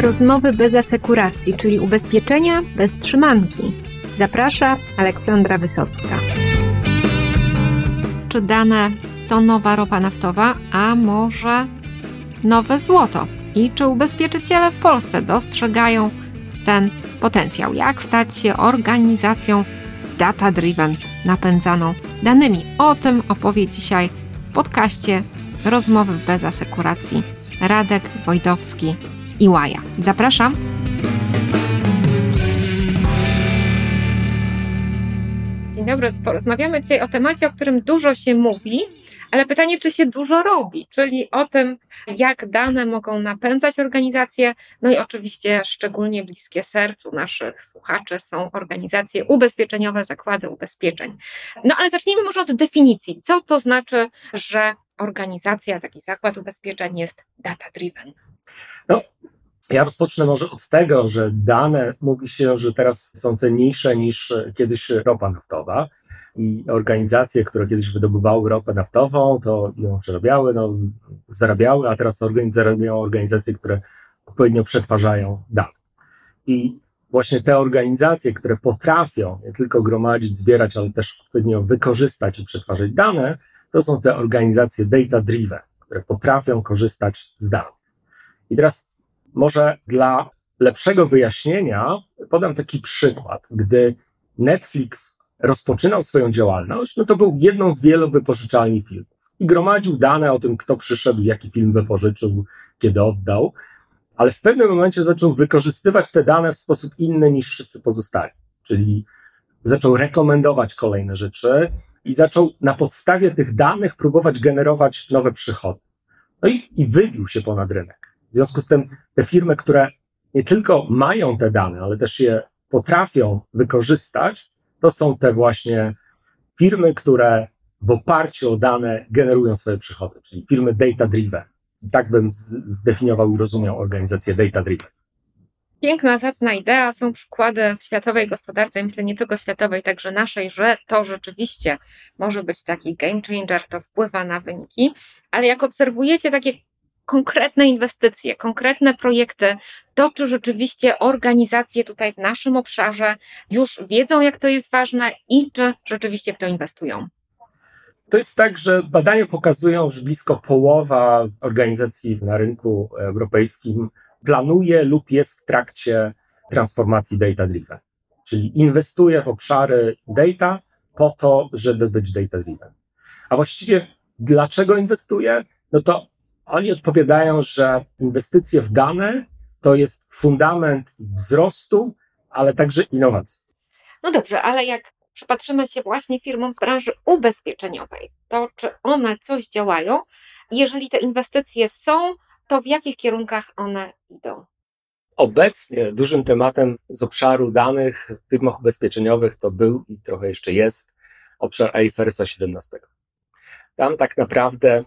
Rozmowy bez asekuracji, czyli ubezpieczenia bez trzymanki. Zaprasza Aleksandra Wysocka. Czy dane to nowa ropa naftowa, a może nowe złoto? I czy ubezpieczyciele w Polsce dostrzegają ten potencjał? Jak stać się organizacją data-driven, napędzaną danymi? O tym opowie dzisiaj w podcaście Rozmowy bez asekuracji Radek Wojdowski z Iłaja. Zapraszam. Dzień dobry. Porozmawiamy dzisiaj o temacie, o którym dużo się mówi, ale pytanie, czy się dużo robi, czyli o tym, jak dane mogą napędzać organizacje. No i oczywiście szczególnie bliskie sercu naszych słuchaczy są organizacje ubezpieczeniowe, zakłady ubezpieczeń. No ale zacznijmy może od definicji. Co to znaczy, że organizacja, taki zakład ubezpieczeń jest data-driven? No, ja rozpocznę może od tego, że dane mówi się, że teraz są cenniejsze niż kiedyś ropa naftowa. I organizacje, które kiedyś wydobywały ropę naftową, to ją przerabiały, no, zarabiały, a teraz zarabiają organizacje, które odpowiednio przetwarzają dane. I właśnie te organizacje, które potrafią nie tylko gromadzić, zbierać, ale też odpowiednio wykorzystać i przetwarzać dane, to są te organizacje data-driven, które potrafią korzystać z danych. I teraz może dla lepszego wyjaśnienia podam taki przykład. Gdy Netflix rozpoczynał swoją działalność, no to był jedną z wielu wypożyczalni filmów i gromadził dane o tym, kto przyszedł, jaki film wypożyczył, kiedy oddał, ale w pewnym momencie zaczął wykorzystywać te dane w sposób inny niż wszyscy pozostali, czyli zaczął rekomendować kolejne rzeczy, i zaczął na podstawie tych danych próbować generować nowe przychody. No i, i wybił się ponad rynek. W związku z tym te firmy, które nie tylko mają te dane, ale też je potrafią wykorzystać, to są te właśnie firmy, które w oparciu o dane generują swoje przychody, czyli firmy data-driven. Tak bym zdefiniował i rozumiał organizację data-driven. Piękna, zacna idea. Są przykłady w światowej gospodarce, myślę nie tylko światowej, także naszej, że to rzeczywiście może być taki game changer, to wpływa na wyniki. Ale jak obserwujecie takie konkretne inwestycje, konkretne projekty, to czy rzeczywiście organizacje tutaj w naszym obszarze już wiedzą, jak to jest ważne i czy rzeczywiście w to inwestują? To jest tak, że badania pokazują, że blisko połowa organizacji na rynku europejskim planuje lub jest w trakcie transformacji data-driven. Czyli inwestuje w obszary data po to, żeby być data-driven. A właściwie dlaczego inwestuje? No to oni odpowiadają, że inwestycje w dane to jest fundament wzrostu, ale także innowacji. No dobrze, ale jak przypatrzymy się właśnie firmom z branży ubezpieczeniowej, to czy one coś działają? Jeżeli te inwestycje są, to w jakich kierunkach one idą? Obecnie dużym tematem z obszaru danych w firmach ubezpieczeniowych to był i trochę jeszcze jest obszar IFRS 17. Tam tak naprawdę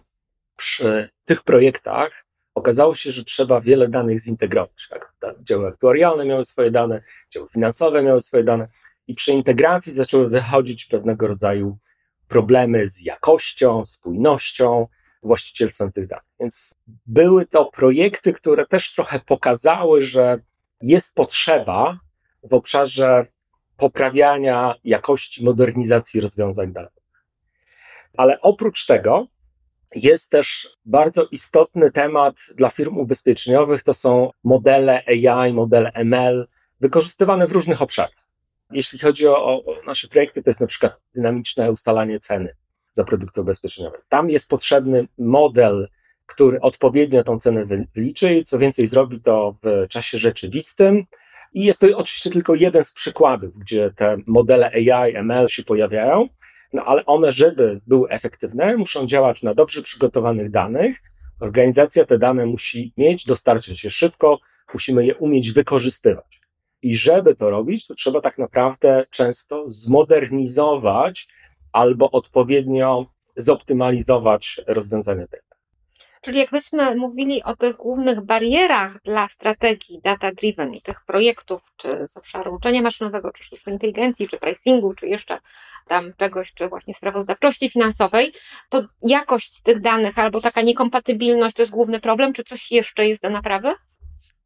przy tych projektach okazało się, że trzeba wiele danych zintegrować. Tak? Działy aktuarialne miały swoje dane, działy finansowe miały swoje dane i przy integracji zaczęły wychodzić pewnego rodzaju problemy z jakością, spójnością, właścicielstwem tych danych. Więc były to projekty, które też trochę pokazały, że jest potrzeba w obszarze poprawiania jakości, modernizacji rozwiązań danowych. Ale oprócz tego jest też bardzo istotny temat dla firm ubezpieczeniowych, to są modele AI, modele ML, wykorzystywane w różnych obszarach. Jeśli chodzi o, o nasze projekty, to jest na przykład dynamiczne ustalanie ceny za produkty ubezpieczeniowe. Tam jest potrzebny model, który odpowiednio tą cenę wyliczy i co więcej zrobi to w czasie rzeczywistym. I jest to oczywiście tylko jeden z przykładów, gdzie te modele AI, ML się pojawiają, no ale one, żeby były efektywne, muszą działać na dobrze przygotowanych danych. Organizacja te dane musi mieć, dostarczyć je szybko, musimy je umieć wykorzystywać. I żeby to robić, to trzeba tak naprawdę często zmodernizować albo odpowiednio zoptymalizować rozwiązania data. Czyli jakbyśmy mówili o tych głównych barierach dla strategii data-driven i tych projektów, czy z obszaru uczenia maszynowego, czy sztucznej inteligencji, czy pricingu, czy jeszcze tam czegoś, czy właśnie sprawozdawczości finansowej, to jakość tych danych albo taka niekompatybilność to jest główny problem, czy coś jeszcze jest do naprawy?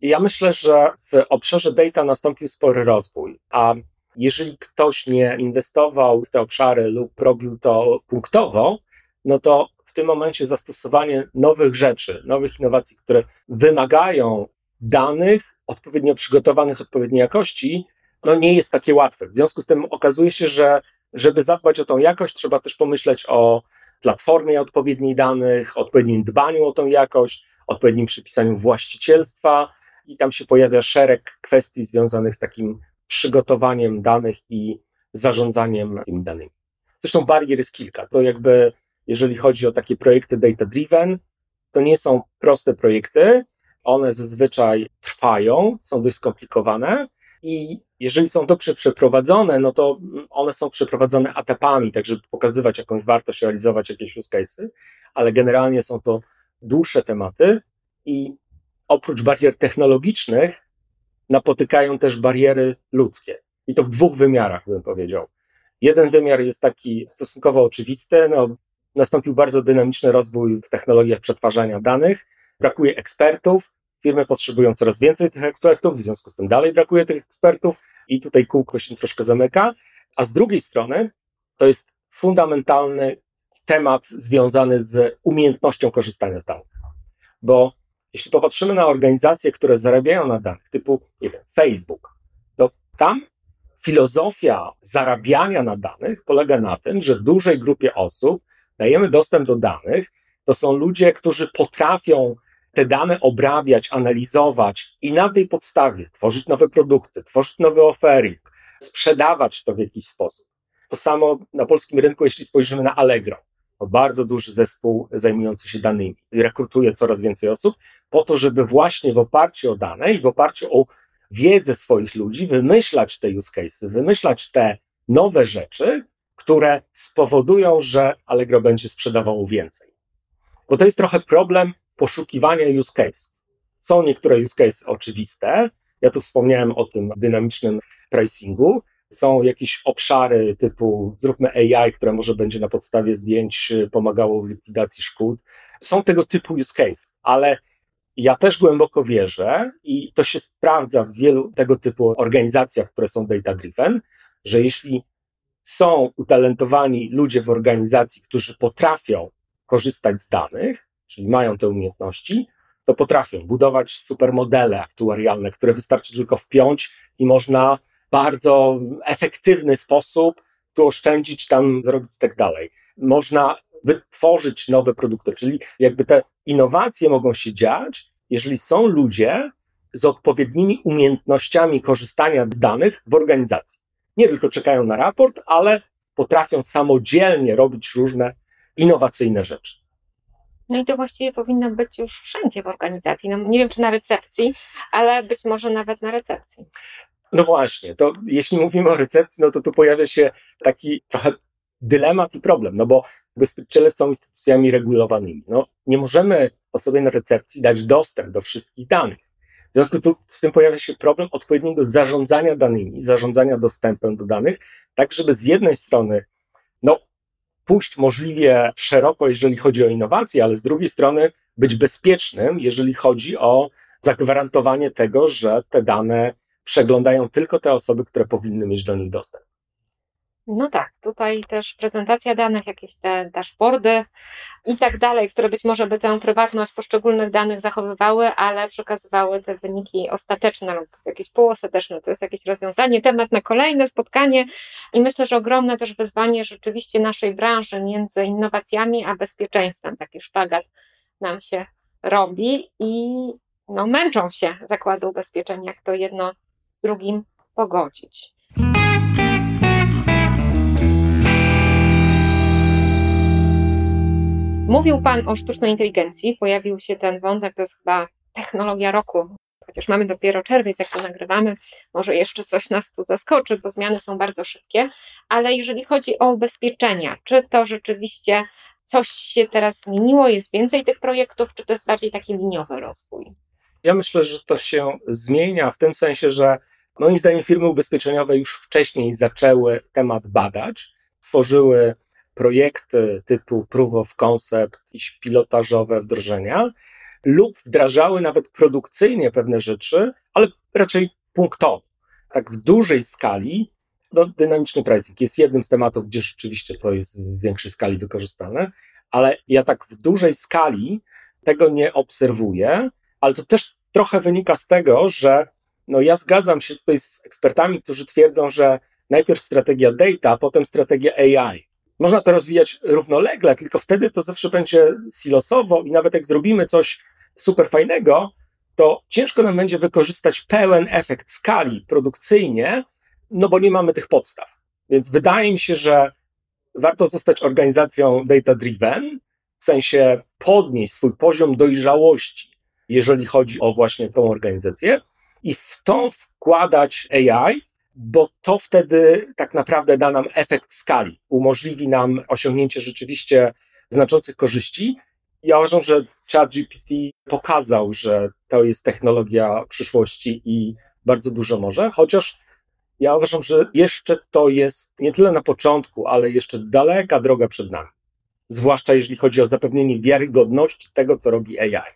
Ja myślę, że w obszarze data nastąpił spory rozwój, a jeżeli ktoś nie inwestował w te obszary lub robił to punktowo, no to tym momencie zastosowanie nowych rzeczy, nowych innowacji, które wymagają danych odpowiednio przygotowanych, odpowiedniej jakości, no nie jest takie łatwe. W związku z tym okazuje się, że żeby zadbać o tą jakość, trzeba też pomyśleć o platformie odpowiedniej danych, odpowiednim dbaniu o tą jakość, odpowiednim przypisaniu właścicielstwa i tam się pojawia szereg kwestii związanych z takim przygotowaniem danych i zarządzaniem tymi danymi. Zresztą barier jest kilka. To jakby, jeżeli chodzi o takie projekty data-driven, to nie są proste projekty. One zazwyczaj trwają, są dość skomplikowane i jeżeli są dobrze przeprowadzone, no to one są przeprowadzone etapami, tak żeby pokazywać jakąś wartość, realizować jakieś use cases, ale generalnie są to dłuższe tematy i oprócz barier technologicznych napotykają też bariery ludzkie. I to w dwóch wymiarach, bym powiedział. Jeden wymiar jest taki stosunkowo oczywisty. No, nastąpił bardzo dynamiczny rozwój w technologiach przetwarzania danych. Brakuje ekspertów, firmy potrzebują coraz więcej tych ekspertów, w związku z tym dalej brakuje tych ekspertów i tutaj kółko się troszkę zamyka. A z drugiej strony to jest fundamentalny temat związany z umiejętnością korzystania z danych. Bo jeśli popatrzymy na organizacje, które zarabiają na danych, typu nie wiem, Facebook, to tam filozofia zarabiania na danych polega na tym, że dużej grupie osób dajemy dostęp do danych. To są ludzie, którzy potrafią te dane obrabiać, analizować i na tej podstawie tworzyć nowe produkty, tworzyć nowy offering, sprzedawać to w jakiś sposób. To samo na polskim rynku, jeśli spojrzymy na Allegro. To bardzo duży zespół zajmujący się danymi i rekrutuje coraz więcej osób po to, żeby właśnie w oparciu o dane i w oparciu o wiedzę swoich ludzi wymyślać te use cases, wymyślać te nowe rzeczy, które spowodują, że Allegro będzie sprzedawało więcej. Bo to jest trochę problem poszukiwania use case. Są niektóre use case oczywiste. Ja tu wspomniałem o tym dynamicznym pricingu. Są jakieś obszary typu zróbmy AI, które może będzie na podstawie zdjęć pomagało w likwidacji szkód. Są tego typu use case, ale ja też głęboko wierzę i to się sprawdza w wielu tego typu organizacjach, które są data-driven, że jeśli są utalentowani ludzie w organizacji, którzy potrafią korzystać z danych, czyli mają te umiejętności, to potrafią budować supermodele aktuarialne, które wystarczy tylko wpiąć i można bardzo efektywny sposób tu oszczędzić, tam zrobić i tak dalej. Można wytworzyć nowe produkty, czyli jakby te innowacje mogą się dziać, jeżeli są ludzie z odpowiednimi umiejętnościami korzystania z danych w organizacji. Nie tylko czekają na raport, ale potrafią samodzielnie robić różne innowacyjne rzeczy. No i to właściwie powinno być już wszędzie w organizacji. No, nie wiem, czy na recepcji, ale być może nawet na recepcji. No właśnie, to jeśli mówimy o recepcji, no to tu pojawia się taki trochę dylemat i problem, no bo ubezpieczyciele są instytucjami regulowanymi. No, nie możemy osobie na recepcji dać dostęp do wszystkich danych. W związku z tym pojawia się problem odpowiedniego zarządzania danymi, zarządzania dostępem do danych, tak żeby z jednej strony no, pójść możliwie szeroko, jeżeli chodzi o innowacje, ale z drugiej strony być bezpiecznym, jeżeli chodzi o zagwarantowanie tego, że te dane przeglądają tylko te osoby, które powinny mieć do nich dostęp. No tak, tutaj też prezentacja danych, jakieś te dashboardy i tak dalej, które być może by tę prywatność poszczególnych danych zachowywały, ale przekazywały te wyniki ostateczne lub jakieś półostateczne. To jest jakieś rozwiązanie, temat na kolejne spotkanie i myślę, że ogromne też wyzwanie rzeczywiście naszej branży między innowacjami a bezpieczeństwem. Taki szpagat nam się robi i no, męczą się zakłady ubezpieczeń, jak to jedno z drugim pogodzić. Mówił Pan o sztucznej inteligencji, pojawił się ten wątek, to jest chyba technologia roku, chociaż mamy dopiero czerwiec, jak to nagrywamy, może jeszcze coś nas tu zaskoczy, bo zmiany są bardzo szybkie, ale jeżeli chodzi o ubezpieczenia, czy to rzeczywiście coś się teraz zmieniło, jest więcej tych projektów, czy to jest bardziej taki liniowy rozwój? Ja myślę, że to się zmienia w tym sensie, że moim zdaniem firmy ubezpieczeniowe już wcześniej zaczęły temat badać, tworzyły projekty typu proof of concept, jakieś pilotażowe wdrożenia lub wdrażały nawet produkcyjnie pewne rzeczy, ale raczej punktowo. Tak w dużej skali no, dynamiczny pricing jest jednym z tematów, gdzie rzeczywiście to jest w większej skali wykorzystane, ale ja tak w dużej skali tego nie obserwuję, ale to też trochę wynika z tego, że no ja zgadzam się tutaj z ekspertami, którzy twierdzą, że najpierw strategia data, potem strategia AI. Można to rozwijać równolegle, tylko wtedy to zawsze będzie silosowo i nawet jak zrobimy coś super fajnego, to ciężko nam będzie wykorzystać pełen efekt skali produkcyjnie, no bo nie mamy tych podstaw. Więc wydaje mi się, że warto zostać organizacją data-driven, w sensie podnieść swój poziom dojrzałości, jeżeli chodzi o właśnie tą organizację i w tą wkładać AI, bo to wtedy tak naprawdę da nam efekt skali, umożliwi nam osiągnięcie rzeczywiście znaczących korzyści. Ja uważam, że ChatGPT pokazał, że to jest technologia przyszłości i bardzo dużo może, chociaż ja uważam, że jeszcze to jest nie tyle na początku, ale jeszcze daleka droga przed nami. Zwłaszcza jeżeli chodzi o zapewnienie wiarygodności tego, co robi AI.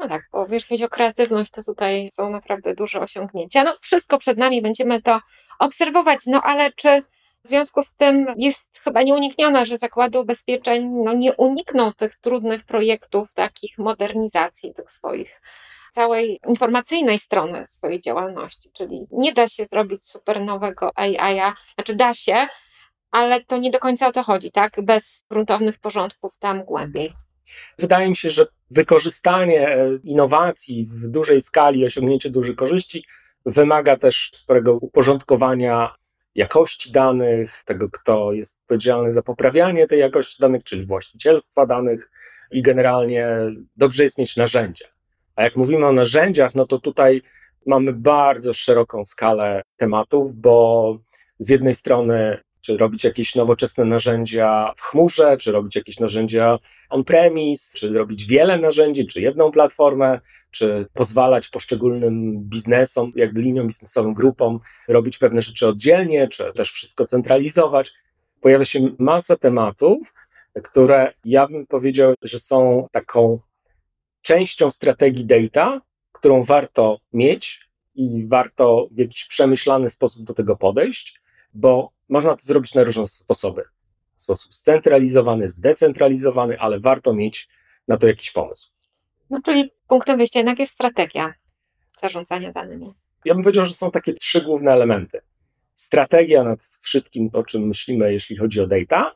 No tak, bo jeżeli chodzi o kreatywność, to tutaj są naprawdę duże osiągnięcia. No wszystko przed nami, będziemy to obserwować, no ale czy w związku z tym jest chyba nieuniknione, że zakłady ubezpieczeń no, nie unikną tych trudnych projektów, takich modernizacji tych swoich całej informacyjnej strony swojej działalności, czyli nie da się zrobić super nowego AI, znaczy da się, ale to nie do końca o to chodzi, tak? Bez gruntownych porządków tam głębiej. Wydaje mi się, że wykorzystanie e, innowacji w dużej skali, osiągnięcie dużych korzyści wymaga też sporego uporządkowania jakości danych, tego, kto jest odpowiedzialny za poprawianie tej jakości danych, czyli właścicielstwa danych i generalnie dobrze jest mieć narzędzia. A jak mówimy o narzędziach, no to tutaj mamy bardzo szeroką skalę tematów, bo z jednej strony czy robić jakieś nowoczesne narzędzia w chmurze, czy robić jakieś narzędzia on-premise, czy robić wiele narzędzi, czy jedną platformę, czy pozwalać poszczególnym biznesom, jakby liniom biznesowym, grupom robić pewne rzeczy oddzielnie, czy też wszystko centralizować. Pojawia się masa tematów, które ja bym powiedział, że są taką częścią strategii data, którą warto mieć i warto w jakiś przemyślany sposób do tego podejść, bo można to zrobić na różne sposoby. W sposób scentralizowany, zdecentralizowany, ale warto mieć na to jakiś pomysł. No czyli punktem wyjścia jednak jest strategia zarządzania danymi. Ja bym powiedział, że są takie trzy główne elementy. Strategia nad wszystkim, o czym myślimy, jeśli chodzi o data.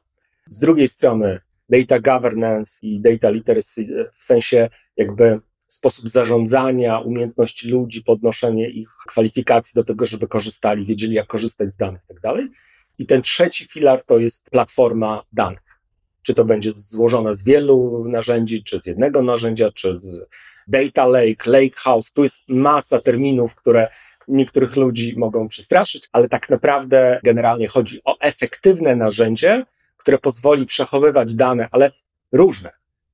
Z drugiej strony data governance i data literacy w sensie jakby sposób zarządzania, umiejętności ludzi, podnoszenie ich kwalifikacji do tego, żeby korzystali, wiedzieli jak korzystać z danych itd. I ten trzeci filar to jest platforma danych. Czy to będzie złożona z wielu narzędzi, czy z jednego narzędzia, czy z data lake, lake house. Tu jest masa terminów, które niektórych ludzi mogą przestraszyć, ale tak naprawdę generalnie chodzi o efektywne narzędzie, które pozwoli przechowywać dane, ale różne,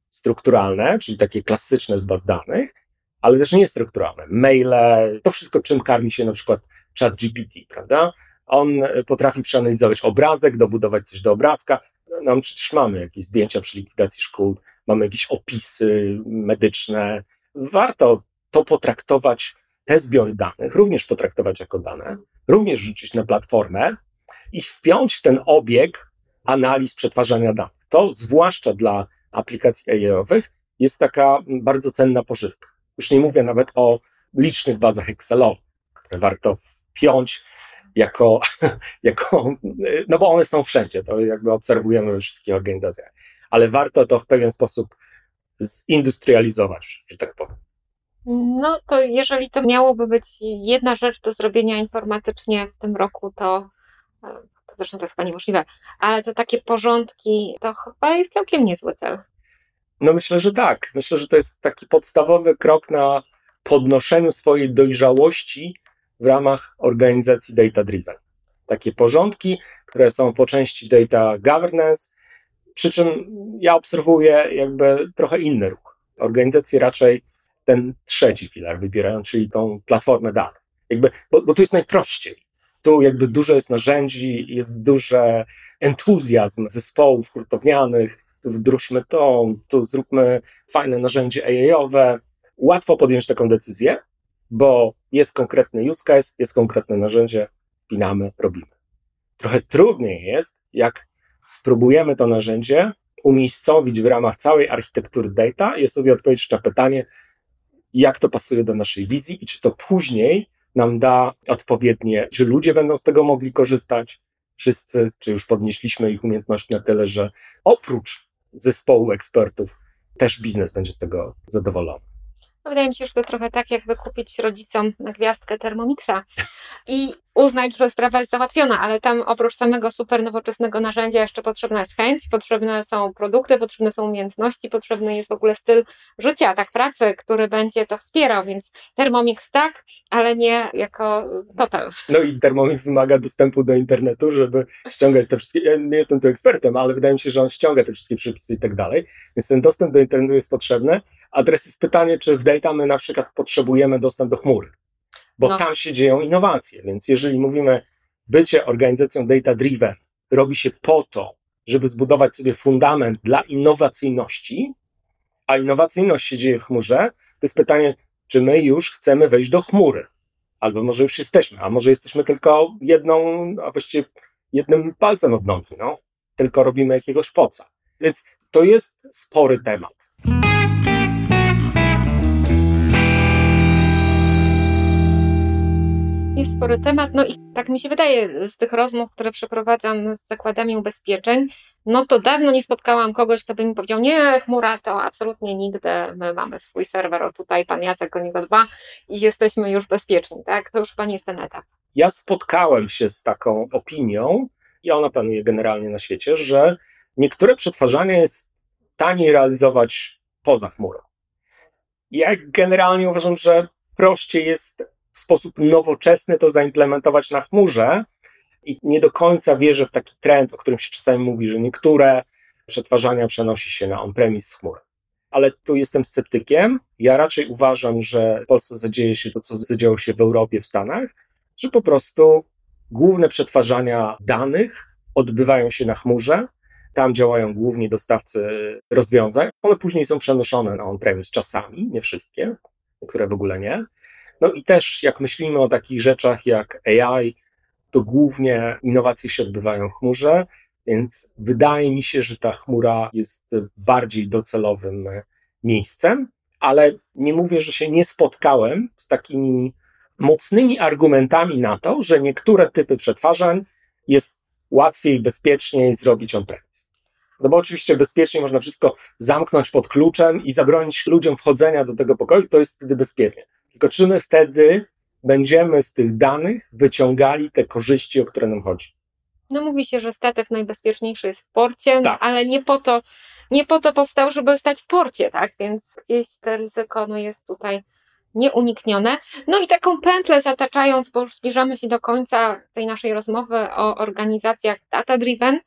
strukturalne, czyli takie klasyczne z baz danych, ale też niestrukturalne. Maile, to wszystko, czym karmi się na przykład chat GPT, prawda? On potrafi przeanalizować obrazek, dobudować coś do obrazka. No, przecież mamy jakieś zdjęcia przy likwidacji szkół, mamy jakieś opisy medyczne. Warto to potraktować, te zbiory danych, również potraktować jako dane, również rzucić na platformę i wpiąć w ten obieg analiz przetwarzania danych. To zwłaszcza dla aplikacji AI-owych jest taka bardzo cenna pożywka. Już nie mówię nawet o licznych bazach Excelowych, które warto wpiąć jako, jako, no bo one są wszędzie, to jakby obserwujemy we wszystkich organizacjach, ale warto to w pewien sposób zindustrializować, że tak powiem. No to jeżeli to miałoby być jedna rzecz do zrobienia informatycznie w tym roku, to, to zresztą to jest chyba niemożliwe, ale to takie porządki to chyba jest całkiem niezły cel. No myślę, że tak. Myślę, że to jest taki podstawowy krok na podnoszeniu swojej dojrzałości w ramach organizacji data driven. Takie porządki, które są po części data governance, przy czym ja obserwuję jakby trochę inny ruch. Organizacje raczej ten trzeci filar wybierają, czyli tą platformę danych. Jakby, bo, bo tu jest najprościej. Tu jakby dużo jest narzędzi, jest duży entuzjazm zespołów hurtownianych, wdróżmy to, tu zróbmy fajne narzędzie AI-owe. Łatwo podjąć taką decyzję, bo jest konkretny use case, jest konkretne narzędzie, pinamy, robimy. Trochę trudniej jest, jak spróbujemy to narzędzie umiejscowić w ramach całej architektury data i sobie odpowiedzieć na pytanie, jak to pasuje do naszej wizji i czy to później nam da odpowiednie, czy ludzie będą z tego mogli korzystać, wszyscy, czy już podnieśliśmy ich umiejętności na tyle, że oprócz zespołu ekspertów też biznes będzie z tego zadowolony. No wydaje mi się, że to trochę tak, jak wykupić rodzicom na gwiazdkę Thermomixa i uznać, że sprawa jest załatwiona, ale tam oprócz samego super nowoczesnego narzędzia jeszcze potrzebna jest chęć, potrzebne są produkty, potrzebne są umiejętności, potrzebny jest w ogóle styl życia, tak pracy, który będzie to wspierał, więc Thermomix tak, ale nie jako total. No i Thermomix wymaga dostępu do internetu, żeby ściągać te wszystkie, ja nie jestem tu ekspertem, ale wydaje mi się, że on ściąga te wszystkie przepisy i tak dalej, więc ten dostęp do internetu jest potrzebny, a teraz jest pytanie, czy w data my na przykład potrzebujemy dostęp do chmury, bo no. tam się dzieją innowacje. Więc jeżeli mówimy, bycie organizacją data driven robi się po to, żeby zbudować sobie fundament dla innowacyjności, a innowacyjność się dzieje w chmurze, to jest pytanie, czy my już chcemy wejść do chmury, albo może już jesteśmy, a może jesteśmy tylko jedną, a właściwie jednym palcem od nogi, no, tylko robimy jakiegoś poca. Więc to jest spory temat. Jest spory temat. No i tak mi się wydaje z tych rozmów, które przeprowadzam z zakładami ubezpieczeń, no to dawno nie spotkałam kogoś, kto by mi powiedział, nie, chmura to absolutnie nigdy, my mamy swój serwer, o tutaj pan Jacek o niego dba i jesteśmy już bezpieczni, tak? To już pani jest ten etap. Ja spotkałem się z taką opinią i ona panuje generalnie na świecie, że niektóre przetwarzanie jest taniej realizować poza chmurą. Ja generalnie uważam, że prościej jest w sposób nowoczesny to zaimplementować na chmurze i nie do końca wierzę w taki trend, o którym się czasami mówi, że niektóre przetwarzania przenosi się na on-premise z chmury. Ale tu jestem sceptykiem. Ja raczej uważam, że w Polsce zadzieje się to, co zadziało się w Europie, w Stanach, że po prostu główne przetwarzania danych odbywają się na chmurze. Tam działają głównie dostawcy rozwiązań. One później są przenoszone na on-premise czasami, nie wszystkie, niektóre w ogóle nie. No i też jak myślimy o takich rzeczach jak AI, to głównie innowacje się odbywają w chmurze, więc wydaje mi się, że ta chmura jest bardziej docelowym miejscem, ale nie mówię, że się nie spotkałem z takimi mocnymi argumentami na to, że niektóre typy przetwarzań jest łatwiej, bezpieczniej zrobić on-premise. No bo oczywiście bezpiecznie można wszystko zamknąć pod kluczem i zabronić ludziom wchodzenia do tego pokoju, to jest wtedy bezpiecznie. Tylko czy my wtedy będziemy z tych danych wyciągali te korzyści, o które nam chodzi? No mówi się, że statek najbezpieczniejszy jest w porcie, tak. ale nie po to, nie po to powstał, żeby stać w porcie, tak? Więc gdzieś to ryzyko no, jest tutaj nieuniknione. No i taką pętlę zataczając, bo już zbliżamy się do końca tej naszej rozmowy o organizacjach data-driven,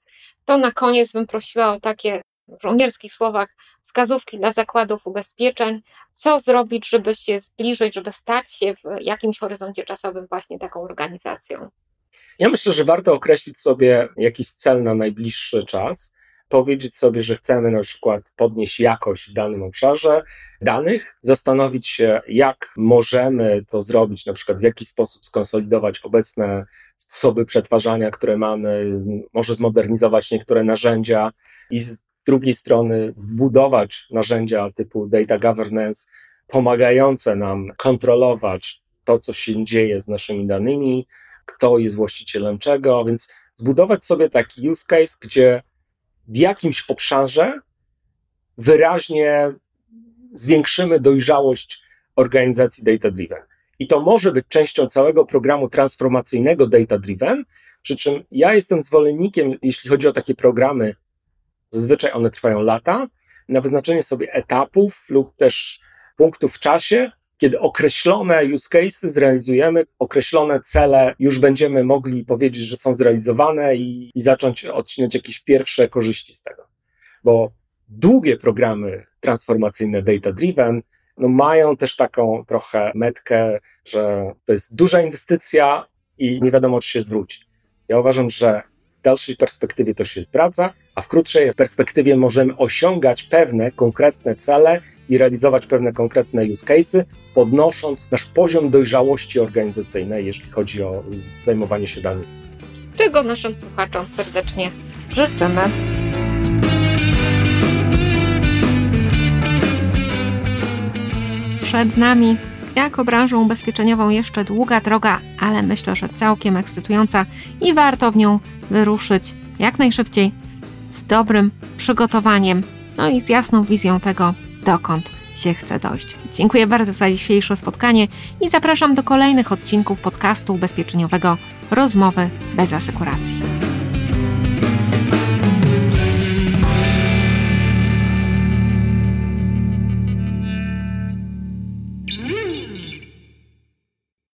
to na koniec bym prosiła o takie żołnierskich słowach wskazówki dla zakładów ubezpieczeń, co zrobić, żeby się zbliżyć, żeby stać się w jakimś horyzoncie czasowym właśnie taką organizacją? Ja myślę, że warto określić sobie jakiś cel na najbliższy czas, powiedzieć sobie, że chcemy na przykład podnieść jakość w danym obszarze danych, zastanowić się, jak możemy to zrobić, na przykład w jaki sposób skonsolidować obecne sposoby przetwarzania, które mamy, może zmodernizować niektóre narzędzia i drugiej strony wbudować narzędzia typu data governance, pomagające nam kontrolować to, co się dzieje z naszymi danymi, kto jest właścicielem czego, więc zbudować sobie taki use case, gdzie w jakimś obszarze wyraźnie zwiększymy dojrzałość organizacji data driven. I to może być częścią całego programu transformacyjnego data driven, przy czym ja jestem zwolennikiem, jeśli chodzi o takie programy Zazwyczaj one trwają lata, na wyznaczenie sobie etapów lub też punktów w czasie, kiedy określone use cases zrealizujemy, określone cele już będziemy mogli powiedzieć, że są zrealizowane i, i zacząć odcinać jakieś pierwsze korzyści z tego. Bo długie programy transformacyjne data-driven no mają też taką trochę metkę, że to jest duża inwestycja i nie wiadomo, czy się zwróci. Ja uważam, że dalszej perspektywie to się zdradza, a w krótszej perspektywie możemy osiągać pewne konkretne cele i realizować pewne konkretne use cases, podnosząc nasz poziom dojrzałości organizacyjnej, jeśli chodzi o zajmowanie się danymi. Czego naszym słuchaczom serdecznie życzymy. Przed nami jako branżą ubezpieczeniową jeszcze długa droga, ale myślę, że całkiem ekscytująca i warto w nią wyruszyć jak najszybciej, z dobrym przygotowaniem, no i z jasną wizją tego, dokąd się chce dojść. Dziękuję bardzo za dzisiejsze spotkanie i zapraszam do kolejnych odcinków podcastu ubezpieczeniowego Rozmowy bez asekuracji.